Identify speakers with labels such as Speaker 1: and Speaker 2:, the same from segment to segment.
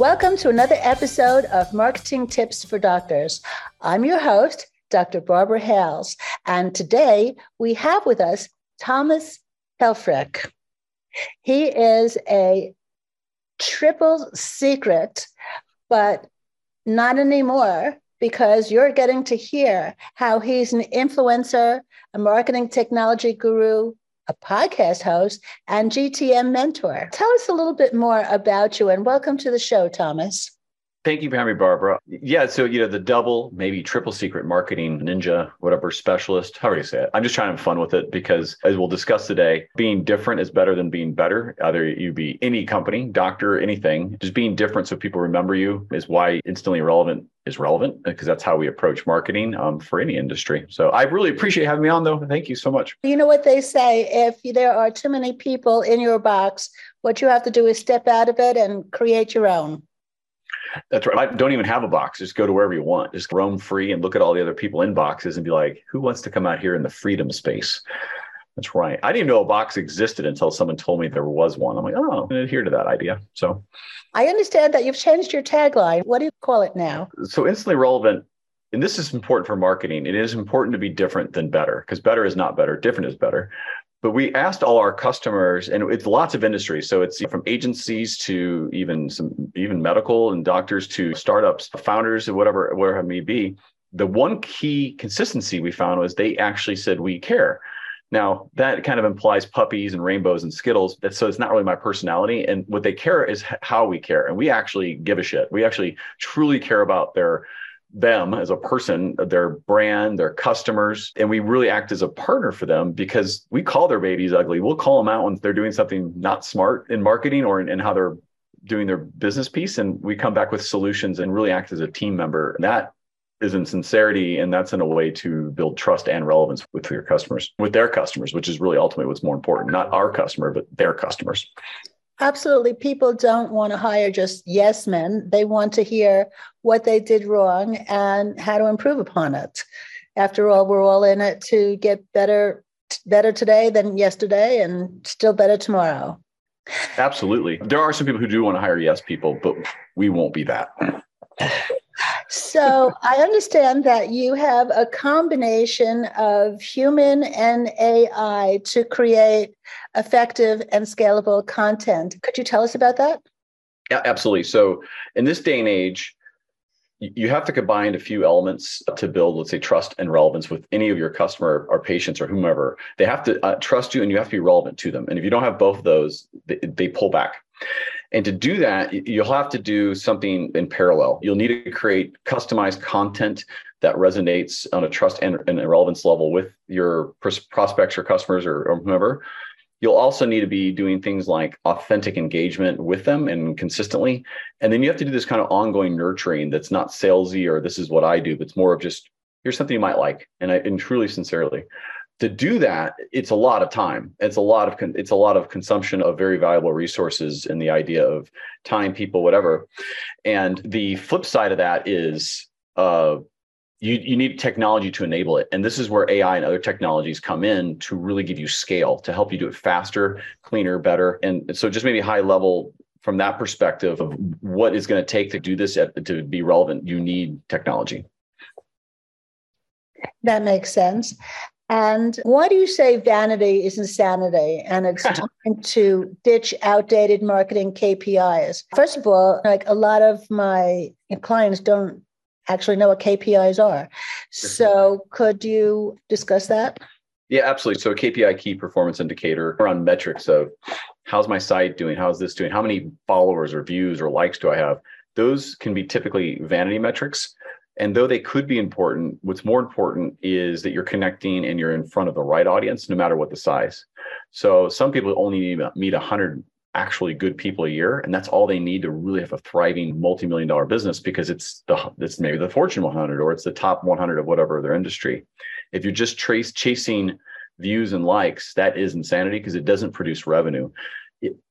Speaker 1: Welcome to another episode of Marketing Tips for Doctors. I'm your host, Dr. Barbara Hales, and today we have with us Thomas Helfrich. He is a triple secret, but not anymore because you're getting to hear how he's an influencer, a marketing technology guru, a podcast host, and GTM mentor. Tell us a little bit more about you and welcome to the show, Thomas.
Speaker 2: Thank you for having me, Barbara. Yeah, so you know the double, maybe triple secret marketing ninja, whatever specialist, however you say it. I'm just trying to have fun with it because, as we'll discuss today, being different is better than being better. Either you be any company, doctor, anything, just being different so people remember you is why instantly relevant is relevant because that's how we approach marketing um, for any industry. So I really appreciate having me on, though. Thank you so much.
Speaker 1: You know what they say: if there are too many people in your box, what you have to do is step out of it and create your own.
Speaker 2: That's right. I don't even have a box. Just go to wherever you want. Just roam free and look at all the other people in boxes and be like, who wants to come out here in the freedom space? That's right. I didn't even know a box existed until someone told me there was one. I'm like, oh, to adhere to that idea. So
Speaker 1: I understand that you've changed your tagline. What do you call it now?
Speaker 2: So instantly relevant. And this is important for marketing. It is important to be different than better because better is not better. Different is better. But we asked all our customers, and it's lots of industries. So it's from agencies to even some even medical and doctors to startups, founders, or whatever, whatever it may be. The one key consistency we found was they actually said we care. Now that kind of implies puppies and rainbows and skittles. So it's not really my personality. And what they care is how we care. And we actually give a shit. We actually truly care about their them as a person, their brand, their customers, and we really act as a partner for them because we call their babies ugly. We'll call them out when they're doing something not smart in marketing or in, in how they're doing their business piece. And we come back with solutions and really act as a team member. That is in sincerity and that's in a way to build trust and relevance with your customers with their customers which is really ultimately what's more important not our customer but their customers
Speaker 1: Absolutely. People don't want to hire just yes men. They want to hear what they did wrong and how to improve upon it. After all, we're all in it to get better better today than yesterday and still better tomorrow.
Speaker 2: Absolutely. There are some people who do want to hire yes people, but we won't be that.
Speaker 1: So I understand that you have a combination of human and AI to create effective and scalable content. Could you tell us about that?
Speaker 2: Yeah, absolutely. So in this day and age, you have to combine a few elements to build, let's say, trust and relevance with any of your customer or patients or whomever. They have to uh, trust you and you have to be relevant to them. And if you don't have both of those, they, they pull back. And to do that, you'll have to do something in parallel. You'll need to create customized content that resonates on a trust and, and relevance level with your prospects or customers or, or whomever. You'll also need to be doing things like authentic engagement with them and consistently. And then you have to do this kind of ongoing nurturing that's not salesy or this is what I do, but it's more of just here's something you might like. And I and truly sincerely to do that it's a lot of time. It's a lot of con- it's a lot of consumption of very valuable resources and the idea of time people whatever. And the flip side of that is uh, you, you need technology to enable it. And this is where ai and other technologies come in to really give you scale to help you do it faster cleaner better. And so just maybe high level from that perspective of what is going to take to do this at, to be relevant you need technology.
Speaker 1: That makes sense. And why do you say vanity is insanity and it's time to ditch outdated marketing KPIs? First of all, like a lot of my clients don't actually know what KPIs are. So could you discuss that?
Speaker 2: Yeah, absolutely. So KPI key performance indicator around metrics of how's my site doing? How's this doing? How many followers or views or likes do I have? Those can be typically vanity metrics and though they could be important, what's more important is that you're connecting and you're in front of the right audience, no matter what the size. So some people only meet 100 actually good people a year and that's all they need to really have a thriving multi-million dollar business because it's the it's maybe the fortune 100 or it's the top 100 of whatever their industry if you're just trace chasing views and likes that is insanity because it doesn't produce revenue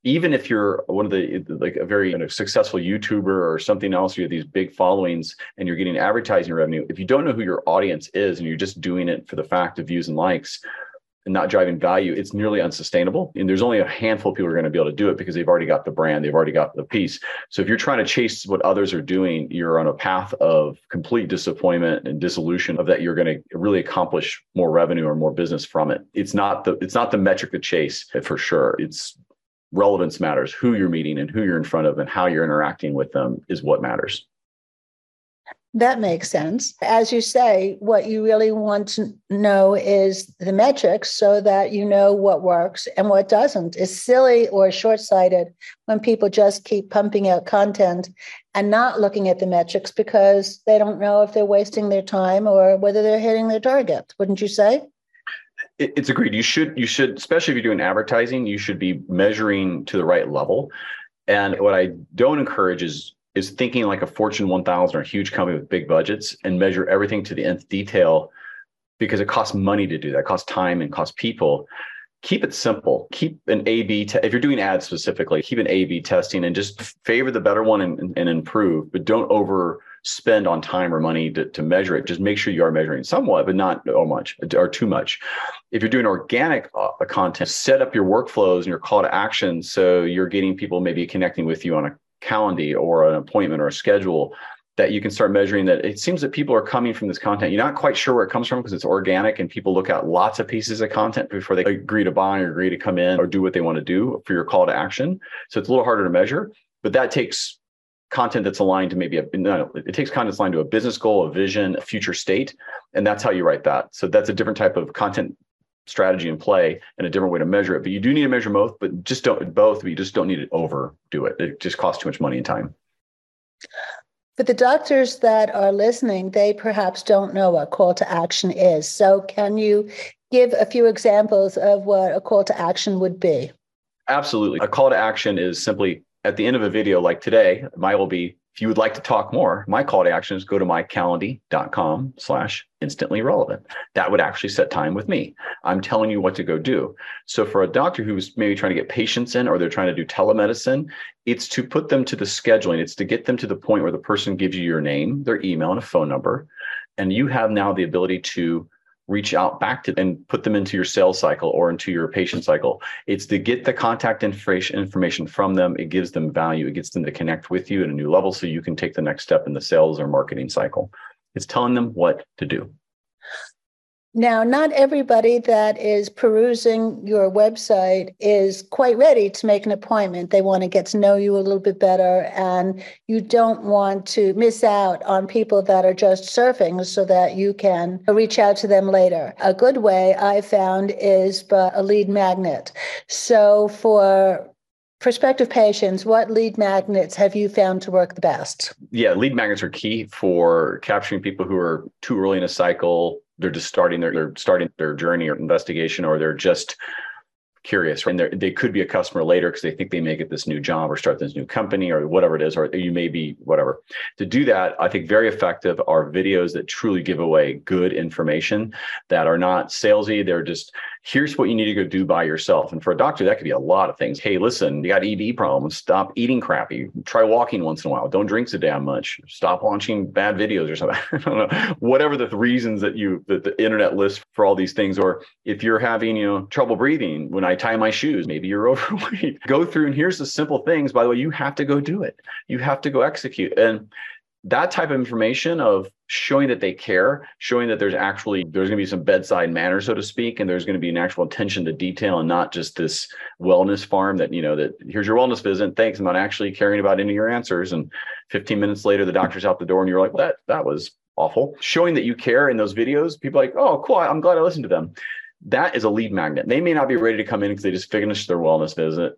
Speaker 2: even if you're one of the like a very you know, successful youtuber or something else you have these big followings and you're getting advertising revenue if you don't know who your audience is and you're just doing it for the fact of views and likes and not driving value, it's nearly unsustainable. And there's only a handful of people who are going to be able to do it because they've already got the brand, they've already got the piece. So if you're trying to chase what others are doing, you're on a path of complete disappointment and dissolution of that you're going to really accomplish more revenue or more business from it. It's not the it's not the metric to chase for sure. It's relevance matters. Who you're meeting and who you're in front of and how you're interacting with them is what matters.
Speaker 1: That makes sense. As you say, what you really want to know is the metrics so that you know what works and what doesn't. It's silly or short sighted when people just keep pumping out content and not looking at the metrics because they don't know if they're wasting their time or whether they're hitting their target. Wouldn't you say?
Speaker 2: It's agreed. You should, you should, especially if you're doing advertising, you should be measuring to the right level. And what I don't encourage is is thinking like a Fortune 1000 or a huge company with big budgets and measure everything to the nth detail because it costs money to do that, it costs time and costs people. Keep it simple. Keep an A B, te- if you're doing ads specifically, keep an A B testing and just favor the better one and, and improve, but don't overspend on time or money to, to measure it. Just make sure you are measuring somewhat, but not oh much or too much. If you're doing organic uh, content, set up your workflows and your call to action so you're getting people maybe connecting with you on a calendar or an appointment or a schedule that you can start measuring that it seems that people are coming from this content. You're not quite sure where it comes from because it's organic and people look at lots of pieces of content before they agree to buy or agree to come in or do what they want to do for your call to action. So it's a little harder to measure, but that takes content that's aligned to maybe a no, it takes content that's aligned to a business goal, a vision, a future state. And that's how you write that. So that's a different type of content strategy and play and a different way to measure it. But you do need to measure both, but just don't both, but you just don't need to overdo it. It just costs too much money and time.
Speaker 1: For the doctors that are listening, they perhaps don't know what call to action is. So can you give a few examples of what a call to action would be?
Speaker 2: Absolutely. A call to action is simply at the end of a video like today, mine will be if you would like to talk more, my call to action is go to mycalendly.com slash instantly relevant. That would actually set time with me. I'm telling you what to go do. So for a doctor who's maybe trying to get patients in or they're trying to do telemedicine, it's to put them to the scheduling. It's to get them to the point where the person gives you your name, their email, and a phone number. And you have now the ability to reach out back to and put them into your sales cycle or into your patient cycle. It's to get the contact information information from them. It gives them value. It gets them to connect with you at a new level so you can take the next step in the sales or marketing cycle. It's telling them what to do.
Speaker 1: Now, not everybody that is perusing your website is quite ready to make an appointment. They want to get to know you a little bit better, and you don't want to miss out on people that are just surfing so that you can reach out to them later. A good way I found is a lead magnet. So, for prospective patients, what lead magnets have you found to work the best?
Speaker 2: Yeah, lead magnets are key for capturing people who are too early in a cycle they're just starting their they're starting their journey or investigation or they're just curious right? and they could be a customer later because they think they may get this new job or start this new company or whatever it is or you may be whatever to do that i think very effective are videos that truly give away good information that are not salesy they're just here's what you need to go do by yourself. And for a doctor, that could be a lot of things. Hey, listen, you got ED problems. Stop eating crappy. Try walking once in a while. Don't drink so damn much. Stop watching bad videos or something. I don't know. Whatever the reasons that you that the internet lists for all these things, or if you're having you know trouble breathing when I tie my shoes, maybe you're overweight. go through and here's the simple things. By the way, you have to go do it. You have to go execute. And that type of information of showing that they care showing that there's actually there's going to be some bedside manner so to speak and there's going to be an actual attention to detail and not just this wellness farm that you know that here's your wellness visit thanks i'm not actually caring about any of your answers. And 15 minutes later the doctor's out the door and you're like that that was awful. Showing that you care in those videos people like oh cool i'm glad i listened to them. That is a lead magnet. They may not be ready to come in because they just finished their wellness visit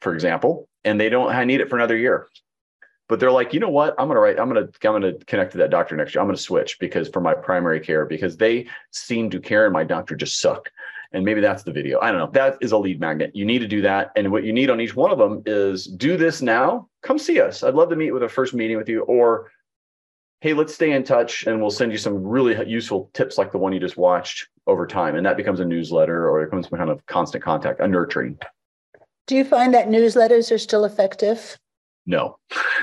Speaker 2: for example and they don't need it for another year but they're like, you know what? I'm gonna write. I'm gonna I'm gonna connect to that doctor next year. I'm gonna switch because for my primary care because they seem to care and my doctor just suck. And maybe that's the video. I don't know. That is a lead magnet. You need to do that. And what you need on each one of them is do this now. Come see us. I'd love to meet with a first meeting with you or hey, let's stay in touch and we'll send you some really useful tips like the one you just watched over time. And that becomes a newsletter or it becomes some kind of constant contact, a nurturing.
Speaker 1: Do you find that newsletters are still effective?
Speaker 2: No,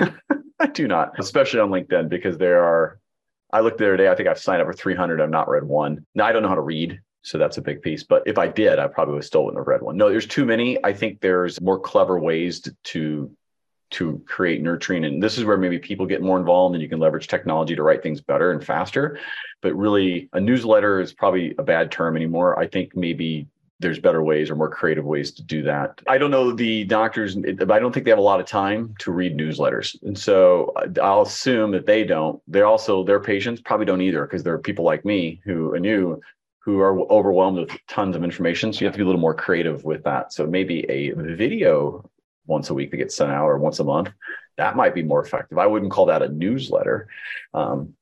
Speaker 2: I do not, especially on LinkedIn because there are, I looked the other day, I think I've signed up for 300. I've not read one. Now I don't know how to read. So that's a big piece. But if I did, I probably would still wouldn't have read one. No, there's too many. I think there's more clever ways to, to to create nurturing. And this is where maybe people get more involved and you can leverage technology to write things better and faster. But really, a newsletter is probably a bad term anymore. I think maybe there's better ways or more creative ways to do that. I don't know the doctors, I don't think they have a lot of time to read newsletters. And so I'll assume that they don't. They're also, their patients probably don't either because there are people like me who and you who are overwhelmed with tons of information. So you have to be a little more creative with that. So maybe a video once a week that gets sent out or once a month, that might be more effective. I wouldn't call that a newsletter. Um,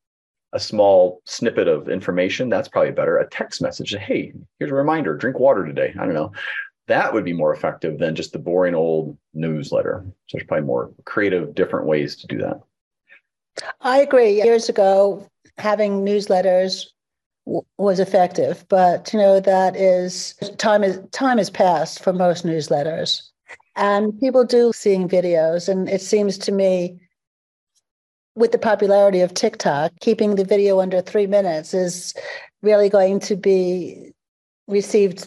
Speaker 2: a small snippet of information, that's probably better. A text message, hey, here's a reminder, drink water today. I don't know. That would be more effective than just the boring old newsletter. So there's probably more creative, different ways to do that.
Speaker 1: I agree. Years ago, having newsletters w- was effective, but you know that is time is time has passed for most newsletters. And people do seeing videos. And it seems to me, with the popularity of TikTok, keeping the video under three minutes is really going to be received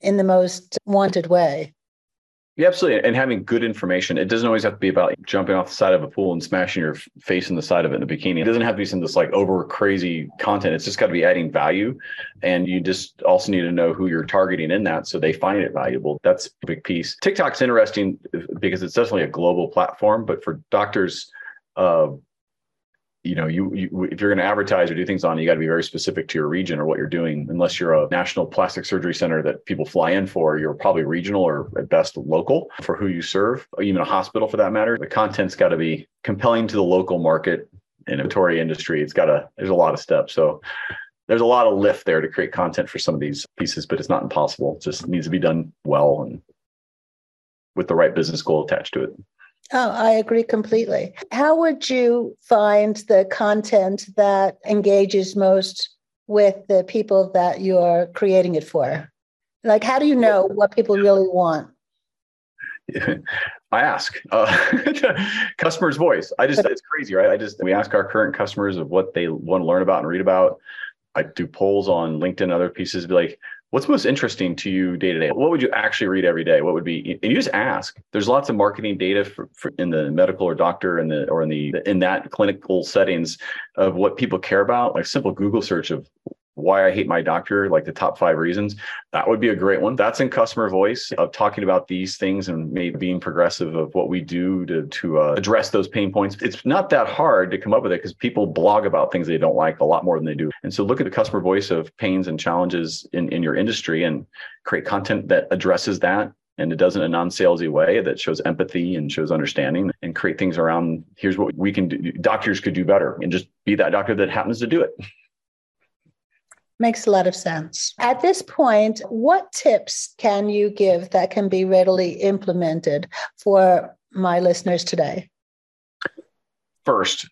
Speaker 1: in the most wanted way.
Speaker 2: Yeah, absolutely. And having good information. It doesn't always have to be about jumping off the side of a pool and smashing your face in the side of it in a bikini. It doesn't have to be some this like over crazy content. It's just got to be adding value. And you just also need to know who you're targeting in that so they find it valuable. That's a big piece. TikTok's interesting because it's definitely a global platform, but for doctors, uh, you know, you, you if you're going to advertise or do things on, you got to be very specific to your region or what you're doing. Unless you're a national plastic surgery center that people fly in for, you're probably regional or at best local for who you serve, even a hospital for that matter. The content's got to be compelling to the local market inventory industry. It's got to. There's a lot of steps. So there's a lot of lift there to create content for some of these pieces, but it's not impossible. It just needs to be done well and with the right business goal attached to it.
Speaker 1: Oh, I agree completely. How would you find the content that engages most with the people that you're creating it for? Like, how do you know what people really want?
Speaker 2: I ask uh, customers' voice. I just, it's crazy, right? I just, we ask our current customers of what they want to learn about and read about. I do polls on LinkedIn and other pieces, be like, what's most interesting to you day to day? What would you actually read every day? What would be, and you just ask. There's lots of marketing data for, for in the medical or doctor and the or in the in that clinical settings of what people care about. Like simple Google search of why I hate my doctor, like the top five reasons. That would be a great one. That's in customer voice of talking about these things and maybe being progressive of what we do to to uh, address those pain points. It's not that hard to come up with it because people blog about things they don't like a lot more than they do. And so look at the customer voice of pains and challenges in, in your industry and create content that addresses that and it does in a non-salesy way that shows empathy and shows understanding and create things around here's what we can do doctors could do better and just be that doctor that happens to do it
Speaker 1: Makes a lot of sense. At this point, what tips can you give that can be readily implemented for my listeners today?
Speaker 2: First,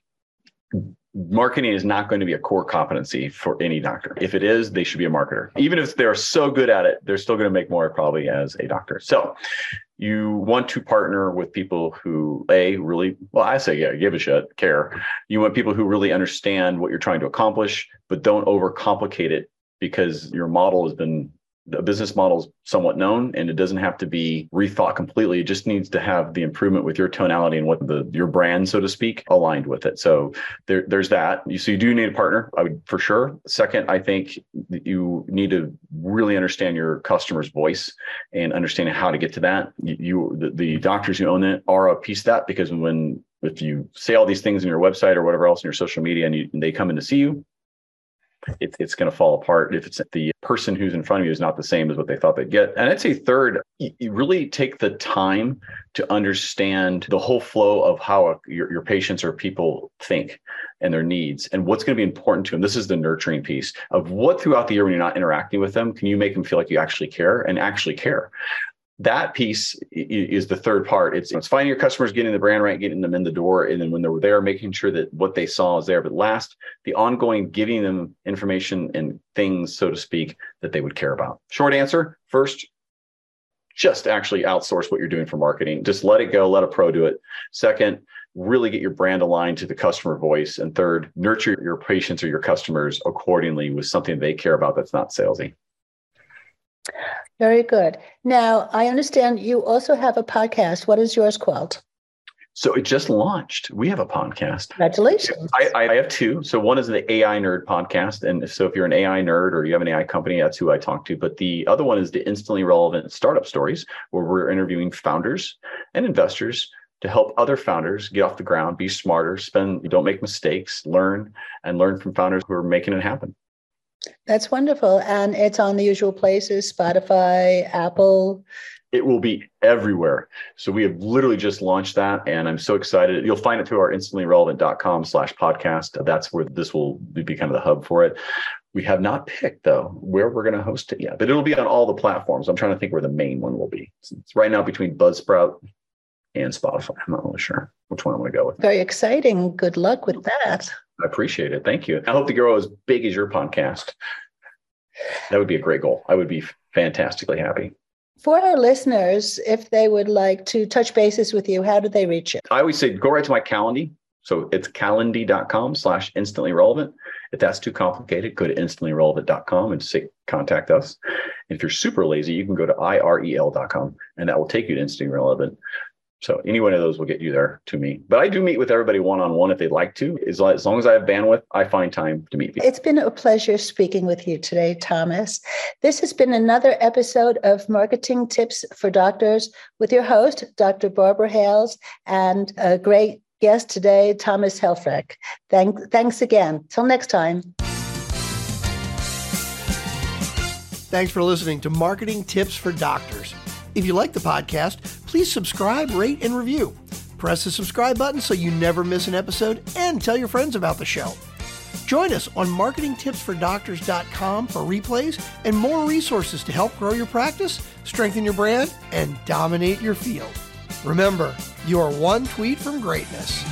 Speaker 2: marketing is not going to be a core competency for any doctor. If it is, they should be a marketer. Even if they're so good at it, they're still going to make more probably as a doctor. So you want to partner with people who a really well i say yeah give a shit care. You want people who really understand what you're trying to accomplish but don't overcomplicate it because your model has been the business model is somewhat known and it doesn't have to be rethought completely. It just needs to have the improvement with your tonality and what the your brand so to speak aligned with it. So there, there's that. So you do need a partner i would for sure. Second i think you need to really understand your customer's voice and understanding how to get to that. You, you the, the doctors who own it are a piece of that because when if you say all these things in your website or whatever else in your social media and, you, and they come in to see you it, it's going to fall apart if it's the person who's in front of you is not the same as what they thought they'd get. And I'd say third, you really take the time to understand the whole flow of how a, your, your patients or people think and their needs and what's going to be important to them. This is the nurturing piece of what throughout the year when you're not interacting with them, can you make them feel like you actually care and actually care? That piece is the third part. It's, it's finding your customers, getting the brand right, getting them in the door, and then when they're there, making sure that what they saw is there. But last, the ongoing giving them information and things, so to speak, that they would care about. Short answer: first, just actually outsource what you're doing for marketing. Just let it go. Let a pro do it. Second, really get your brand aligned to the customer voice. And third, nurture your patients or your customers accordingly with something they care about that's not salesy.
Speaker 1: Very good. Now, I understand you also have a podcast. What is yours called?
Speaker 2: So it just launched. We have a podcast.
Speaker 1: Congratulations.
Speaker 2: I, I, have two. So one is the AI Nerd podcast. And so if you're an AI nerd or you have an AI company, that's who I talk to. But the other one is the instantly relevant startup stories, where we're interviewing founders and investors to help other founders get off the ground, be smarter, spend, don't make mistakes, learn, and learn from founders who are making it happen.
Speaker 1: That's wonderful. And it's on the usual places Spotify, Apple.
Speaker 2: It will be everywhere. So we have literally just launched that and I'm so excited. You'll find it through our instantlyrelevant.com slash podcast. That's where this will be kind of the hub for it. We have not picked though where we're going to host it yet, but it'll be on all the platforms. I'm trying to think where the main one will be. It's right now between Buzzsprout and Spotify. I'm not really sure which one I'm going to go with.
Speaker 1: Very exciting. Good luck with that.
Speaker 2: I appreciate it. Thank you. I hope to grow as big as your podcast. That would be a great goal. I would be fantastically happy.
Speaker 1: For our listeners, if they would like to touch bases with you, how do they reach you?
Speaker 2: I always say go right to my Calendly. So it's calendly.com slash instantly relevant. If that's too complicated, go to instantlyrelevant.com and say contact us. And if you're super lazy, you can go to irel.com and that will take you to instantly relevant. So any one of those will get you there to me. But I do meet with everybody one on one if they'd like to. As long as I have bandwidth, I find time to meet people.
Speaker 1: It's been a pleasure speaking with you today, Thomas. This has been another episode of Marketing Tips for Doctors with your host, Dr. Barbara Hales, and a great guest today, Thomas Helfrich. Thank, thanks again. Till next time.
Speaker 3: Thanks for listening to Marketing Tips for Doctors. If you like the podcast, please subscribe, rate, and review. Press the subscribe button so you never miss an episode and tell your friends about the show. Join us on marketingtipsfordoctors.com for replays and more resources to help grow your practice, strengthen your brand, and dominate your field. Remember, you are one tweet from greatness.